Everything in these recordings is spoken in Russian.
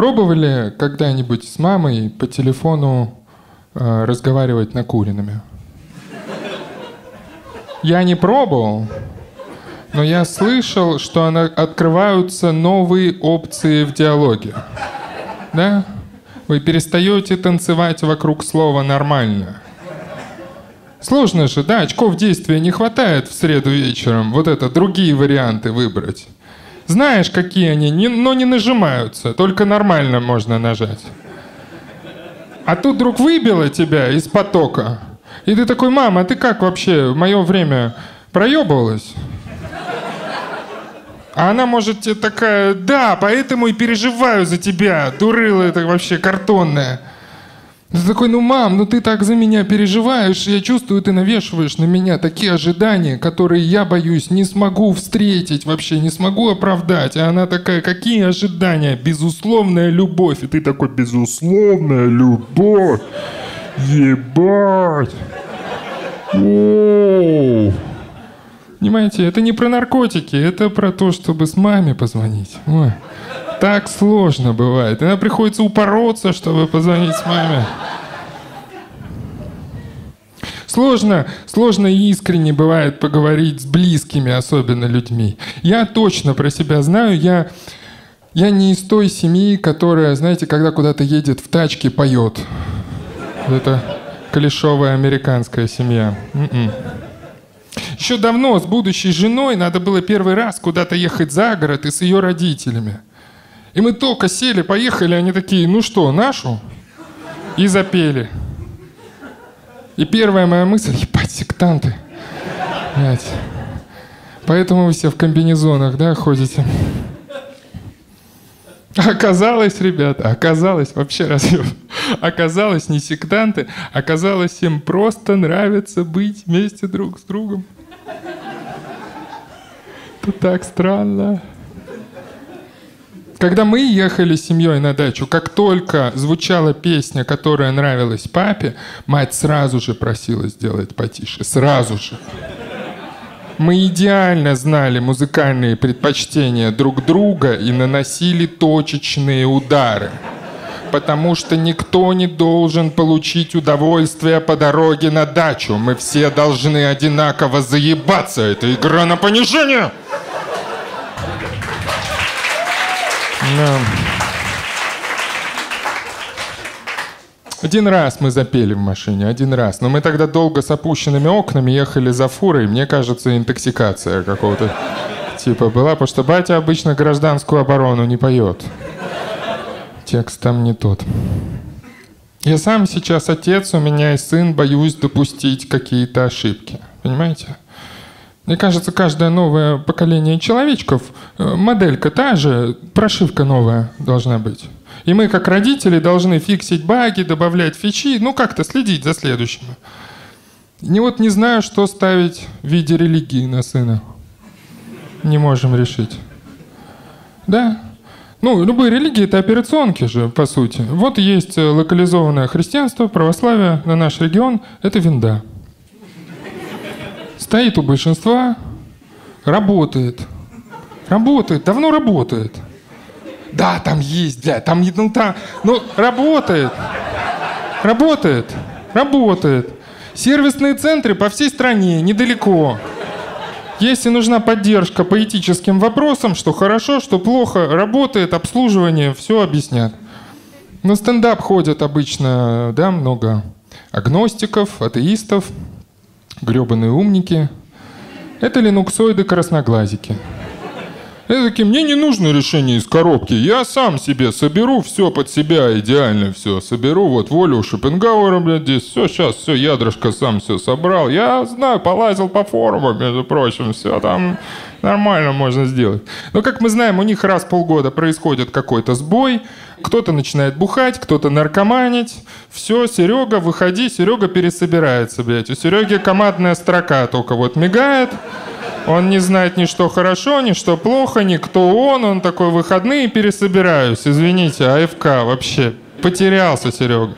Пробовали когда-нибудь с мамой по телефону э, разговаривать накуренными? Я не пробовал, но я слышал, что она, открываются новые опции в диалоге. Да? Вы перестаете танцевать вокруг слова «нормально». Сложно же, да, очков действия не хватает в среду вечером. Вот это, другие варианты выбрать. Знаешь, какие они, не, но не нажимаются, только нормально можно нажать. А тут вдруг выбило тебя из потока. И ты такой, мама, а ты как вообще в мое время проебывалась? А она может тебе такая, да, поэтому и переживаю за тебя, дурыла это вообще картонная. Ты такой, ну, мам, ну ты так за меня переживаешь, я чувствую, ты навешиваешь на меня такие ожидания, которые я боюсь, не смогу встретить вообще, не смогу оправдать. А она такая, какие ожидания? Безусловная любовь. И ты такой, безусловная любовь. Ебать. Оу. Понимаете, это не про наркотики, это про то, чтобы с маме позвонить. Ой так сложно бывает. Иногда приходится упороться, чтобы позвонить маме. Сложно, сложно искренне бывает поговорить с близкими, особенно людьми. Я точно про себя знаю, я, я не из той семьи, которая, знаете, когда куда-то едет в тачке, поет. Это клешовая американская семья. М-м. Еще давно с будущей женой надо было первый раз куда-то ехать за город и с ее родителями. И мы только сели, поехали, они такие, ну что, нашу? И запели. И первая моя мысль, ебать, сектанты. Поэтому вы все в комбинезонах, да, ходите? Оказалось, ребята, оказалось, вообще разве... Оказалось, не сектанты, оказалось, им просто нравится быть вместе друг с другом. Это так странно. Когда мы ехали с семьей на дачу, как только звучала песня, которая нравилась папе, мать сразу же просила сделать потише. Сразу же. Мы идеально знали музыкальные предпочтения друг друга и наносили точечные удары. Потому что никто не должен получить удовольствие по дороге на дачу. Мы все должны одинаково заебаться. Это игра на понижение. Один раз мы запели в машине, один раз. Но мы тогда долго с опущенными окнами ехали за фурой. Мне кажется, интоксикация какого-то типа была, потому что батя обычно гражданскую оборону не поет. Текст там не тот. Я сам сейчас отец, у меня и сын, боюсь допустить какие-то ошибки. Понимаете? Мне кажется, каждое новое поколение человечков, э, моделька та же, прошивка новая должна быть. И мы, как родители, должны фиксить баги, добавлять фичи, ну как-то следить за следующим. Не вот не знаю, что ставить в виде религии на сына. Не можем решить. Да? Ну, любые религии — это операционки же, по сути. Вот есть э, локализованное христианство, православие на наш регион — это винда стоит у большинства, работает. Работает, давно работает. Да, там есть, бля, там, ну, там, ну, работает. Работает, работает. Сервисные центры по всей стране, недалеко. Если нужна поддержка по этическим вопросам, что хорошо, что плохо, работает, обслуживание, все объяснят. На стендап ходят обычно, да, много агностиков, атеистов, гребаные умники. Это линуксоиды-красноглазики. Это такие, мне не нужно решение из коробки, я сам себе соберу все под себя идеально все соберу, вот волю Шопенгауэра, блядь, здесь все, сейчас все, ядрышко сам все собрал, я знаю, полазил по форумам, между прочим, все там нормально можно сделать. Но, как мы знаем, у них раз в полгода происходит какой-то сбой, кто-то начинает бухать, кто-то наркоманить. Все, Серега, выходи, Серега пересобирается, блядь. У Сереги командная строка только вот мигает. Он не знает ни что хорошо, ни что плохо, ни кто он. Он такой, выходные пересобираюсь. Извините, АФК вообще. Потерялся Серега.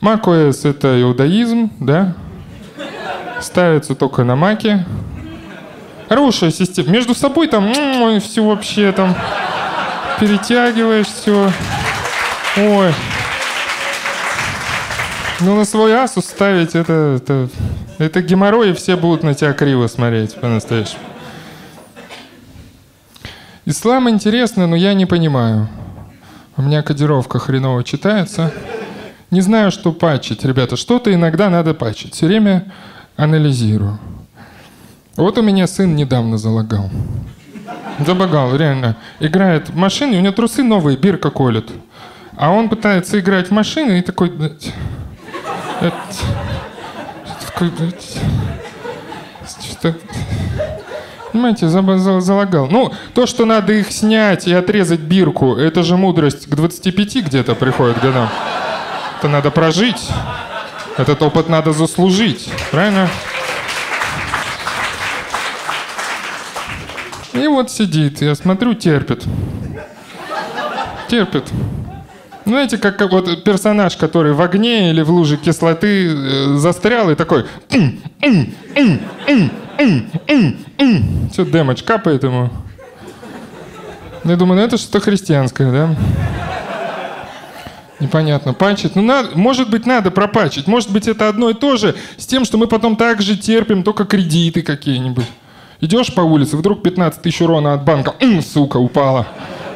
macOS — это иудаизм, да? Ставится только на маке. Хорошая система. Между собой там все вообще там перетягиваешь все. Ой. Ну, на свой асус ставить это, это, это геморрой, и все будут на тебя криво смотреть по-настоящему. Ислам интересно, но я не понимаю. У меня кодировка хреново читается. Не знаю, что пачить, ребята. Что-то иногда надо пачить. Все время анализирую. Вот у меня сын недавно залагал. Забагал, реально. Играет в машине, у него трусы новые, бирка колет. А он пытается играть в машину и такой... Понимаете, залагал. Ну, то, что надо их снять и отрезать бирку, это же мудрость к 25 где-то приходит годам. Это надо прожить. Этот опыт надо заслужить. Правильно? И вот сидит, я смотрю, терпит. Терпит. Знаете, как, вот персонаж, который в огне или в луже кислоты э, застрял и такой... Все, дэмэдж капает ему. Я думаю, ну это что-то христианское, да? Непонятно. Пачить. Ну, надо, может быть, надо пропачить. Может быть, это одно и то же с тем, что мы потом также терпим только кредиты какие-нибудь. Идешь по улице, вдруг 15 тысяч урона от банка. М, сука, упала.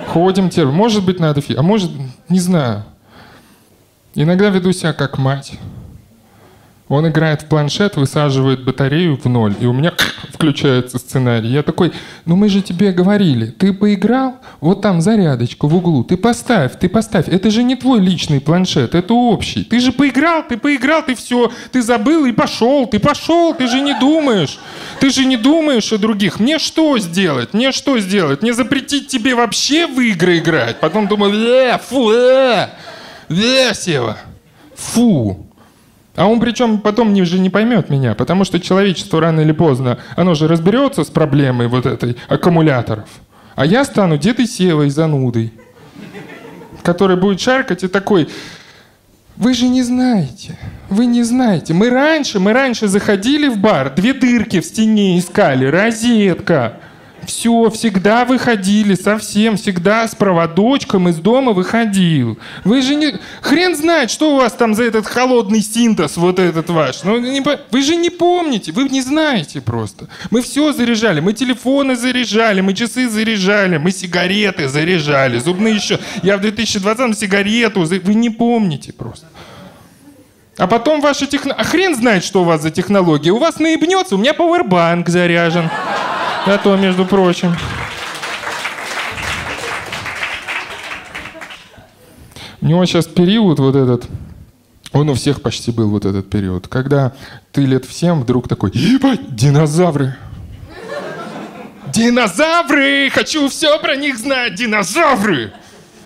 Ходим, терпим. Может быть, надо... Фи... А может, не знаю. Иногда веду себя как мать. Он играет в планшет, высаживает батарею в ноль, и у меня включается сценарий. Я такой, ну мы же тебе говорили, ты поиграл, вот там зарядочку в углу, ты поставь, ты поставь. Это же не твой личный планшет, это общий. Ты же поиграл, ты поиграл, ты все, ты забыл и пошел, ты пошел, ты же не думаешь. Ты же не думаешь о других. Мне что сделать? Мне что сделать? Мне запретить тебе вообще в игры играть? Потом думаю, э, фу, э, э, Сева, фу. А он причем потом уже не поймет меня, потому что человечество рано или поздно, оно же разберется с проблемой вот этой аккумуляторов. А я стану дедой Севой занудой, который будет шаркать и такой, вы же не знаете, вы не знаете. Мы раньше, мы раньше заходили в бар, две дырки в стене искали, розетка. Все, всегда выходили, совсем, всегда с проводочком из дома выходил. Вы же не... Хрен знает, что у вас там за этот холодный синтез, вот этот ваш. Ну, не... Вы же не помните, вы не знаете просто. Мы все заряжали, мы телефоны заряжали, мы часы заряжали, мы сигареты заряжали, зубные еще. Я в 2020 сигарету, вы не помните просто. А потом ваши технологии... А хрен знает, что у вас за технологии. У вас наебнется, у меня пауэрбанк заряжен. А то, между прочим. У него сейчас период вот этот, он у всех почти был вот этот период, когда ты лет в 7 вдруг такой, ебать, динозавры. Динозавры! Хочу все про них знать! Динозавры!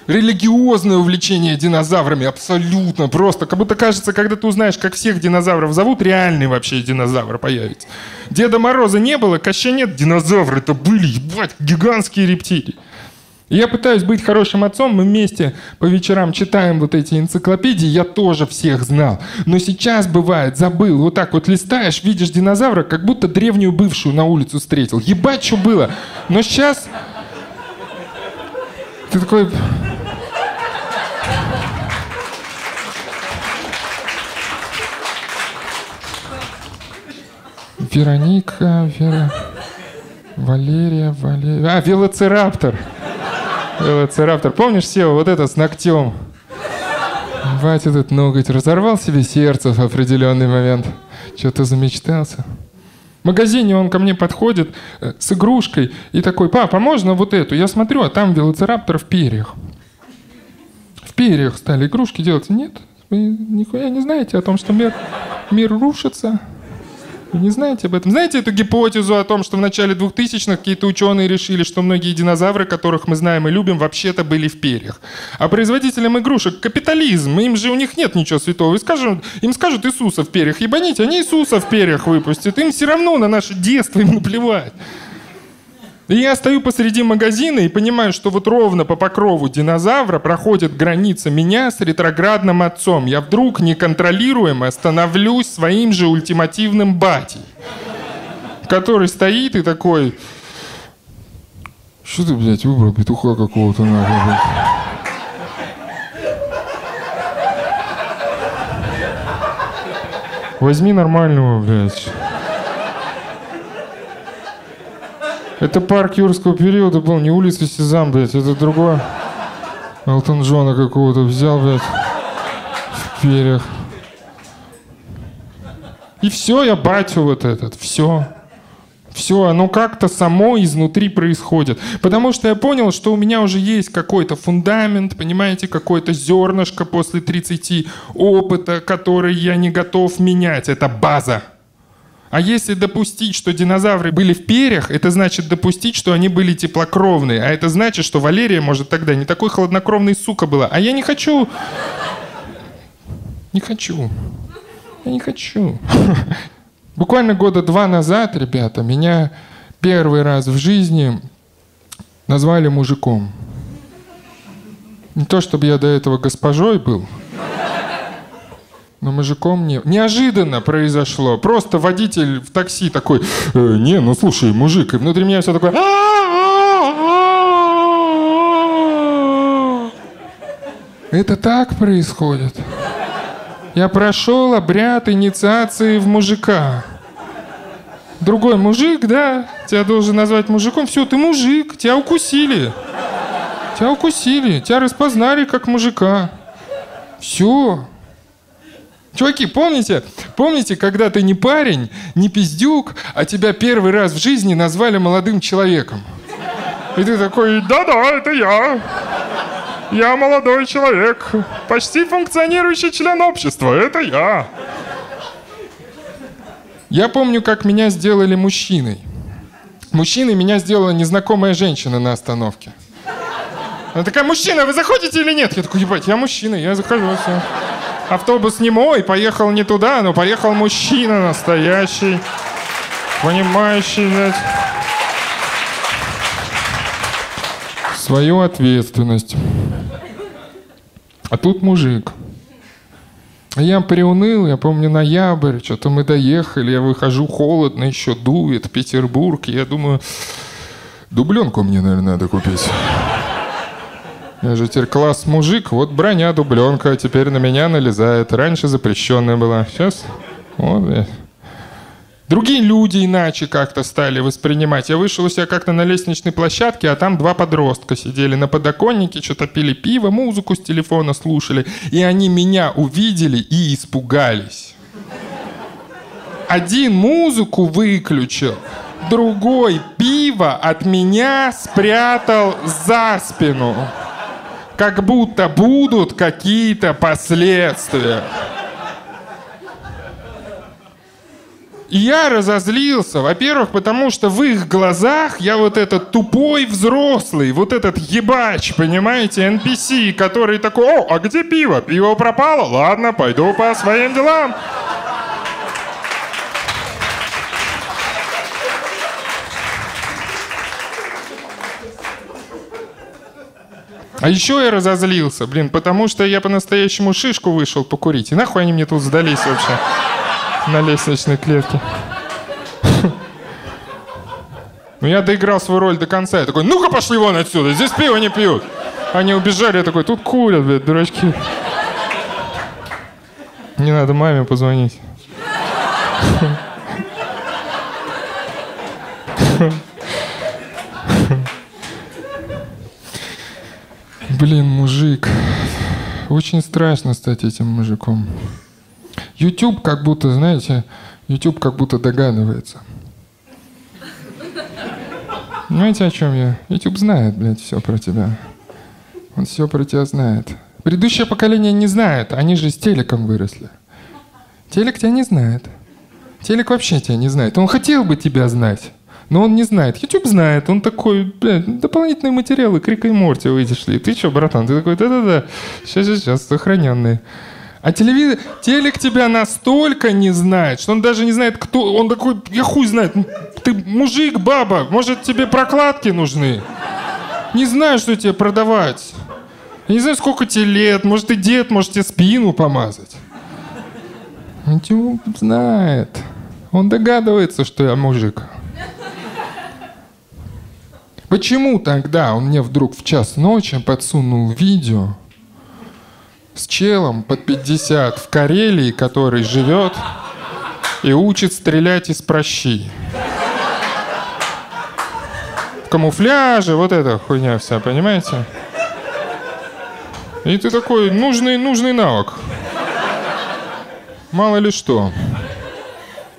Религиозное увлечение динозаврами, абсолютно, просто. Как будто кажется, когда ты узнаешь, как всех динозавров зовут, реальный вообще динозавр появится. Деда Мороза не было, Коща нет, динозавры это были, ебать, гигантские рептилии. Я пытаюсь быть хорошим отцом, мы вместе по вечерам читаем вот эти энциклопедии, я тоже всех знал. Но сейчас бывает, забыл, вот так вот листаешь, видишь динозавра, как будто древнюю бывшую на улицу встретил. Ебать, что было. Но сейчас ты такой, Вероника, Вера... Валерия, Валерия... А, велоцираптор. Велоцираптор. Помнишь, Сева, вот это с ногтем? Батя этот ноготь разорвал себе сердце в определенный момент. Что-то замечтался. В магазине он ко мне подходит э, с игрушкой и такой, папа, можно вот эту? Я смотрю, а там велоцираптор в перьях. В перьях стали игрушки делать. Нет, вы нихуя не знаете о том, что мир, мир рушится. Вы не знаете об этом? Знаете эту гипотезу о том, что в начале 2000-х какие-то ученые решили, что многие динозавры, которых мы знаем и любим, вообще-то были в перьях. А производителям игрушек капитализм, им же у них нет ничего святого. И скажут, им скажут Иисуса в перьях. Ебаните, они Иисуса в перьях выпустят. Им все равно на наше детство, им наплевать. И я стою посреди магазина и понимаю, что вот ровно по покрову динозавра проходит граница меня с ретроградным отцом. Я вдруг неконтролируемо становлюсь своим же ультимативным батей, который стоит и такой... Что ты, блядь, выбрал петуха какого-то нахуй? Возьми нормального, блядь. Это парк юрского периода был, не улица Сезам, блядь, это другое. Элтон Джона какого-то взял, блядь, в перьях. И все, я батю вот этот, все. Все, оно как-то само изнутри происходит. Потому что я понял, что у меня уже есть какой-то фундамент, понимаете, какое-то зернышко после 30 опыта, который я не готов менять. Это база. А если допустить, что динозавры были в перьях, это значит допустить, что они были теплокровные. А это значит, что Валерия, может, тогда не такой хладнокровный сука была. А я не хочу. Не хочу. Я не хочу. Буквально года два назад, ребята, меня первый раз в жизни назвали мужиком. Не то, чтобы я до этого госпожой был, но мужиком не... Неожиданно произошло. Просто водитель в такси такой, э, не, ну слушай, мужик. И внутри меня все такое... Это так происходит. Я прошел обряд инициации в мужика. Другой мужик, да, тебя должен назвать мужиком. Все, ты мужик, тебя укусили. Тебя укусили, тебя распознали как мужика. Все. Чуваки, помните, помните, когда ты не парень, не пиздюк, а тебя первый раз в жизни назвали молодым человеком? И ты такой, да-да, это я. Я молодой человек, почти функционирующий член общества. Это я. Я помню, как меня сделали мужчиной. Мужчиной меня сделала незнакомая женщина на остановке. Она такая, мужчина, вы заходите или нет? Я такой, ебать, я мужчина, я захожу, все. Автобус не мой, поехал не туда, но поехал мужчина настоящий, понимающий, блядь, свою ответственность. А тут мужик. Я приуныл, я помню, ноябрь, что-то мы доехали, я выхожу, холодно, еще дует, Петербург. Я думаю, дубленку мне, наверное, надо купить. Теперь класс мужик, вот броня, дубленка, теперь на меня налезает. Раньше запрещенная была, сейчас вот, блядь. Другие люди иначе как-то стали воспринимать. Я вышел у себя как-то на лестничной площадке, а там два подростка сидели на подоконнике, что-то пили пиво, музыку с телефона слушали. И они меня увидели и испугались. Один музыку выключил, другой пиво от меня спрятал за спину. Как будто будут какие-то последствия. И я разозлился, во-первых, потому что в их глазах я вот этот тупой взрослый, вот этот ебач, понимаете, NPC, который такой, о, а где пиво? Пиво пропало? Ладно, пойду по своим делам. А еще я разозлился, блин, потому что я по-настоящему шишку вышел покурить. И нахуй они мне тут сдались вообще? на лестничной клетке. Ну, я доиграл свою роль до конца. Я такой, ну-ка пошли вон отсюда, здесь пиво не пьют. Они убежали, я такой, тут курят, блядь, дурачки. Не надо маме позвонить. Блин, мужик. Очень страшно стать этим мужиком. YouTube как будто, знаете, YouTube как будто догадывается. Знаете, о чем я? YouTube знает, блядь, все про тебя. Он все про тебя знает. Предыдущее поколение не знает, они же с телеком выросли. Телек тебя не знает. Телек вообще тебя не знает. Он хотел бы тебя знать, но он не знает. YouTube знает, он такой, блядь, дополнительные материалы, Крика и Морти вышли. Ты что, братан? Ты такой, да-да-да, сейчас, сейчас, сейчас, сохраненные. А телевизор, телек тебя настолько не знает, что он даже не знает, кто... Он такой, я хуй знает, ты мужик, баба, может тебе прокладки нужны? Не знаю, что тебе продавать. Я не знаю, сколько тебе лет, может ты дед, может тебе спину помазать. Чего знает. Он догадывается, что я мужик. Почему тогда он мне вдруг в час ночи подсунул видео с челом под 50 в Карелии, который живет и учит стрелять из прощи? В камуфляже, вот эта хуйня вся, понимаете? И ты такой, нужный, нужный навык. Мало ли что.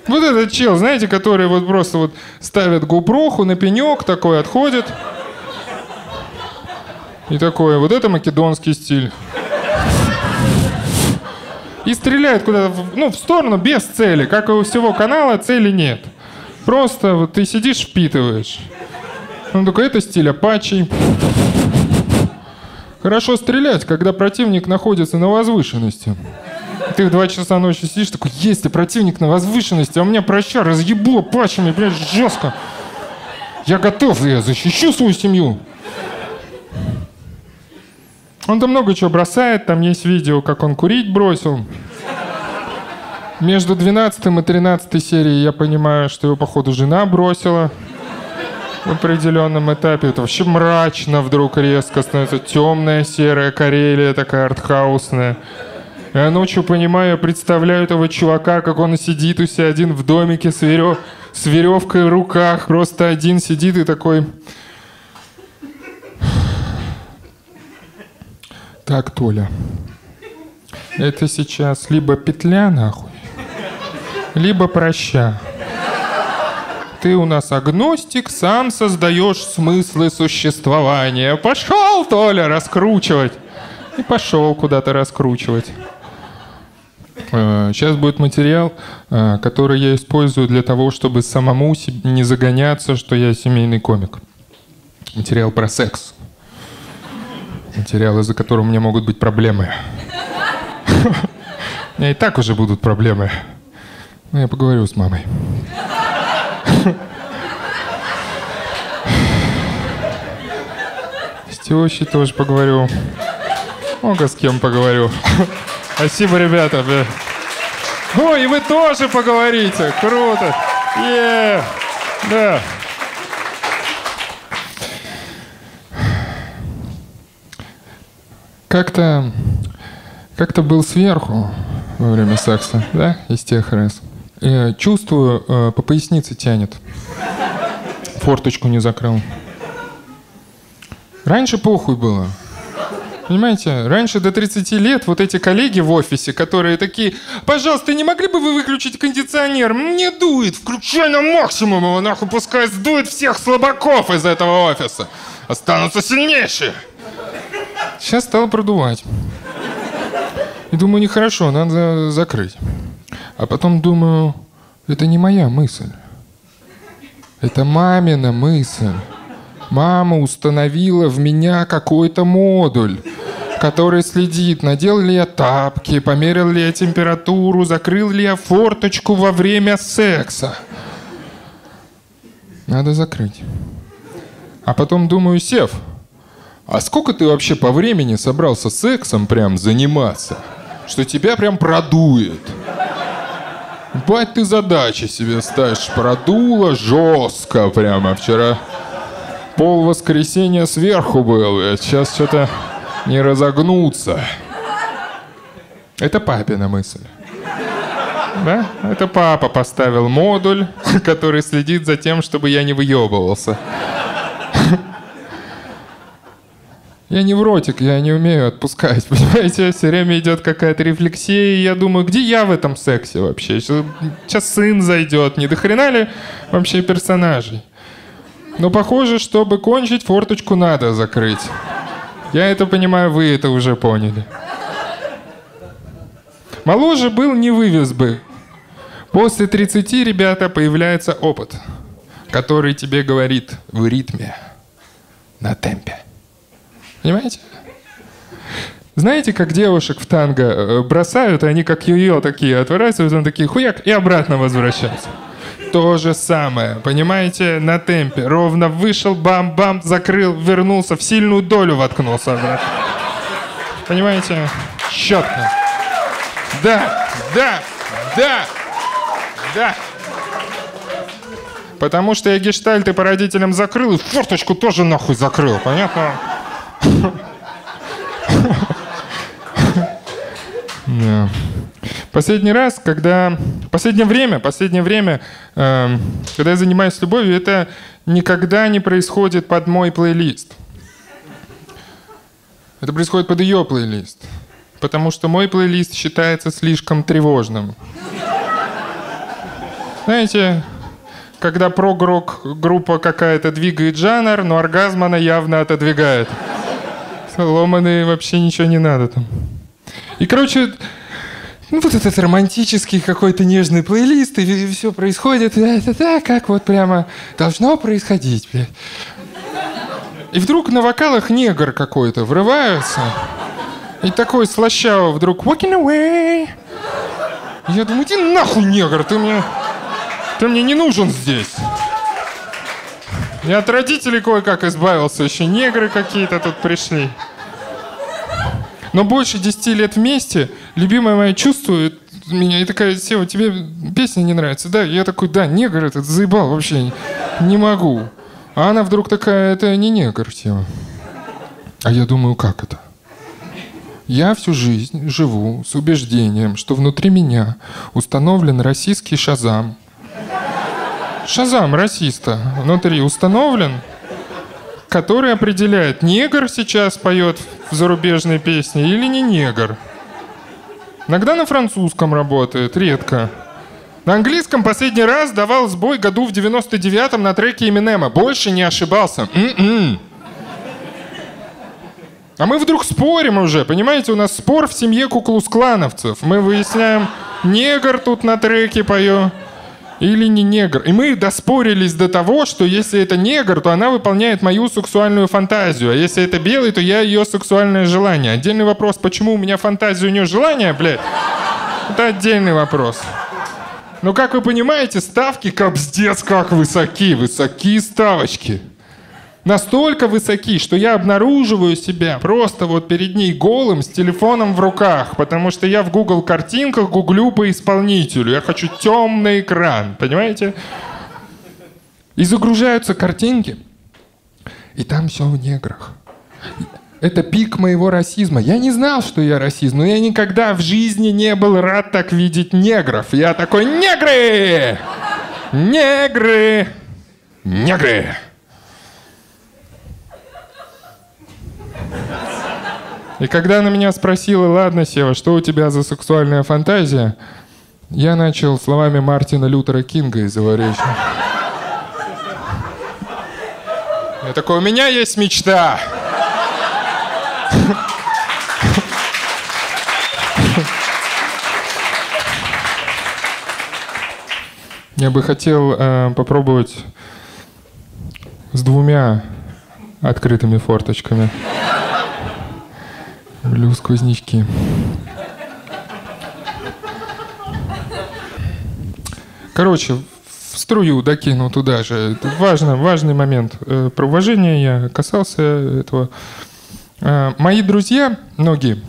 Вот этот чел, знаете, который вот просто вот ставит гупроху на пенек, такой отходит. И такой, вот это македонский стиль. И стреляет куда-то, ну, в сторону без цели. Как и у всего канала, цели нет. Просто вот ты сидишь, впитываешь. Он такой, это стиль апачей. Хорошо стрелять, когда противник находится на возвышенности. Ты в 2 часа ночи сидишь, такой, есть, ты противник на возвышенности, а у меня проща разъебло пачами, блядь, жестко. Я готов, я защищу свою семью. Он там много чего бросает, там есть видео, как он курить бросил. Между 12 и 13 серией я понимаю, что его, походу, жена бросила в определенном этапе. Это вообще мрачно вдруг резко становится. Темная серая Карелия такая артхаусная. Я ночью понимаю, представляю этого чувака, как он сидит у себя один в домике с, верев... с веревкой в руках, просто один сидит и такой... Так, Толя, это сейчас либо петля нахуй, либо проща. Ты у нас агностик, сам создаешь смыслы существования. Пошел, Толя, раскручивать. И пошел куда-то раскручивать. Сейчас э, будет материал, э, который я использую для того, чтобы самому не загоняться, что я семейный комик. Материал про секс. Материал, из-за которого у меня могут быть проблемы. У меня и так уже будут проблемы. Но я поговорю с мамой. С тещей тоже поговорю. Много с кем поговорю. Спасибо, ребята. Ой, и вы тоже поговорите. Круто. Yeah. Да. Как-то как-то был сверху во время секса, да, из тех раз. И чувствую, э, по пояснице тянет. Форточку не закрыл. Раньше похуй было. Понимаете, раньше до 30 лет вот эти коллеги в офисе, которые такие, пожалуйста, не могли бы вы выключить кондиционер? Мне дует, включай на максимум его, нахуй, пускай сдует всех слабаков из этого офиса. Останутся сильнейшие. Сейчас стало продувать. И думаю, нехорошо, надо закрыть. А потом думаю, это не моя мысль. Это мамина мысль. Мама установила в меня какой-то модуль, который следит, надел ли я тапки, померил ли я температуру, закрыл ли я форточку во время секса. Надо закрыть. А потом думаю, Сев, а сколько ты вообще по времени собрался сексом прям заниматься? Что тебя прям продует. Бать ты задачи себе ставишь. Продуло жестко прямо вчера пол воскресенья сверху был, сейчас что-то не разогнуться. Это папина мысль. Да? Это папа поставил модуль, который следит за тем, чтобы я не выебывался. Я не вротик, я не умею отпускать, понимаете? Все время идет какая-то рефлексия, и я думаю, где я в этом сексе вообще? Сейчас сын зайдет, не до хрена ли вообще персонажей? Но похоже, чтобы кончить, форточку надо закрыть. Я это понимаю, вы это уже поняли. Моложе был, не вывез бы. После 30, ребята, появляется опыт, который тебе говорит в ритме, на темпе. Понимаете? Знаете, как девушек в танго э, бросают, и они как йо-йо такие отворачиваются, он такие хуяк и обратно возвращаются то же самое. Понимаете, на темпе. Ровно вышел, бам-бам, закрыл, вернулся, в сильную долю воткнулся обратно. Понимаете? Четко. Да, да, да, да. Потому что я гештальты по родителям закрыл и форточку тоже нахуй закрыл, понятно? Да. Последний раз, когда... Последнее время, последнее время, э, когда я занимаюсь любовью, это никогда не происходит под мой плейлист. Это происходит под ее плейлист. Потому что мой плейлист считается слишком тревожным. Знаете, когда прогрок группа какая-то двигает жанр, но оргазм она явно отодвигает. Ломаные вообще ничего не надо там. И, короче, ну, вот этот романтический какой-то нежный плейлист, и, все происходит, так, как вот прямо должно происходить, блядь. И вдруг на вокалах негр какой-то врывается. И такой слащаво вдруг «Walking away». Я думаю, иди нахуй, негр, ты мне... Ты мне не нужен здесь. Я от родителей кое-как избавился. Еще негры какие-то тут пришли. Но больше 10 лет вместе любимая моя чувствует меня и такая, Сева, тебе песня не нравится? Да, я такой, да, негр этот заебал вообще, не могу. А она вдруг такая, это не негр, Сева. А я думаю, как это? Я всю жизнь живу с убеждением, что внутри меня установлен российский шазам – Шазам расиста внутри установлен, который определяет, негр сейчас поет в зарубежной песне или не негр. Иногда на французском работает, редко. На английском последний раз давал сбой году в 99-м на треке Эминема. Больше не ошибался. М-м. А мы вдруг спорим уже, понимаете? У нас спор в семье куклус-клановцев. Мы выясняем, негр тут на треке поет или не негр. И мы доспорились до того, что если это негр, то она выполняет мою сексуальную фантазию. А если это белый, то я ее сексуальное желание. Отдельный вопрос, почему у меня фантазия, у нее желание, блядь? Это отдельный вопрос. Но, как вы понимаете, ставки капздец как высоки. Высоки ставочки настолько высоки, что я обнаруживаю себя просто вот перед ней голым с телефоном в руках, потому что я в Google картинках гуглю по исполнителю. Я хочу темный экран, понимаете? И загружаются картинки, и там все в неграх. Это пик моего расизма. Я не знал, что я расист, но я никогда в жизни не был рад так видеть негров. Я такой, негры! Негры! Негры! И когда она меня спросила, ладно, Сева, что у тебя за сексуальная фантазия, я начал словами Мартина Лютера Кинга из «Говорящего». Я такой, у меня есть мечта. Я бы хотел э, попробовать с двумя открытыми форточками. Люблю сквознячки. Короче, в струю докину туда же. Это важно, важный момент. Э, про уважение я касался этого. Э, мои друзья, многие,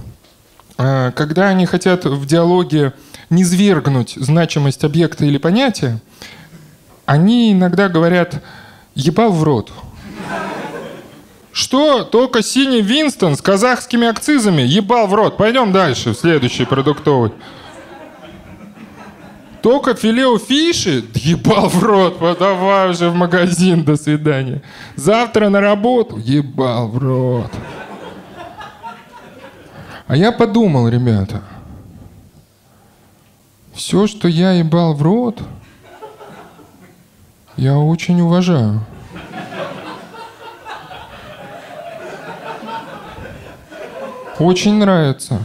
э, когда они хотят в диалоге не свергнуть значимость объекта или понятия, они иногда говорят «ебал в рот». Что? Только синий Винстон с казахскими акцизами? Ебал в рот. Пойдем дальше, в следующий продуктовый. Только филео фиши? Ебал в рот. Давай уже в магазин. До свидания. Завтра на работу? Ебал в рот. А я подумал, ребята, все, что я ебал в рот, я очень уважаю. Очень нравится.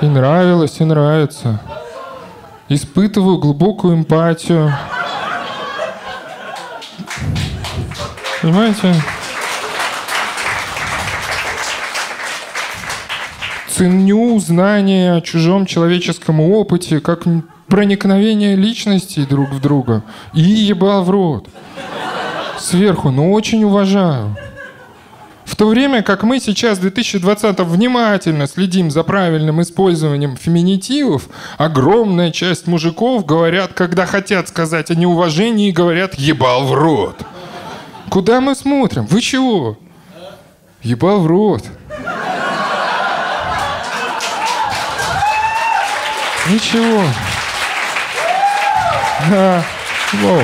И нравилось, и нравится. Испытываю глубокую эмпатию. Понимаете? Ценю знания о чужом человеческом опыте, как проникновение личностей друг в друга. И ебал в рот. Сверху, но очень уважаю. В то время как мы сейчас в 2020 внимательно следим за правильным использованием феминитивов, огромная часть мужиков говорят, когда хотят сказать о неуважении, говорят «ебал в рот». Куда мы смотрим? Вы чего? Ебал в рот. Ничего. А, воу.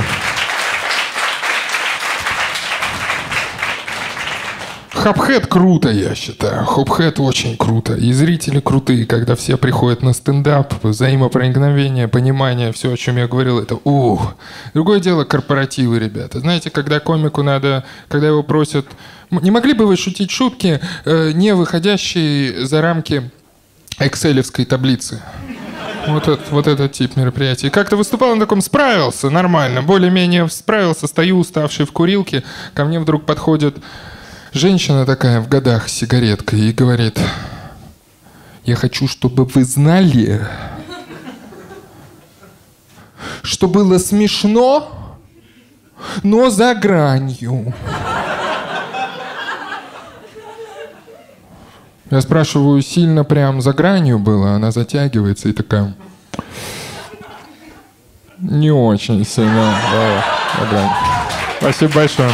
Хапхэт круто, я считаю. Хопхэт очень круто. И зрители крутые, когда все приходят на стендап, взаимопроникновение, понимание, все, о чем я говорил, это ух. Другое дело корпоративы, ребята. Знаете, когда комику надо, когда его просят... Не могли бы вы шутить шутки, э, не выходящие за рамки экселевской таблицы? Вот, этот, вот этот тип мероприятий. Как-то выступал на таком, справился нормально, более-менее справился, стою уставший в курилке, ко мне вдруг подходит Женщина такая в годах с сигареткой и говорит, я хочу, чтобы вы знали, что было смешно, но за гранью. Я спрашиваю, сильно прям за гранью было? Она затягивается и такая... Не очень сильно. Да, за гранью. Спасибо большое.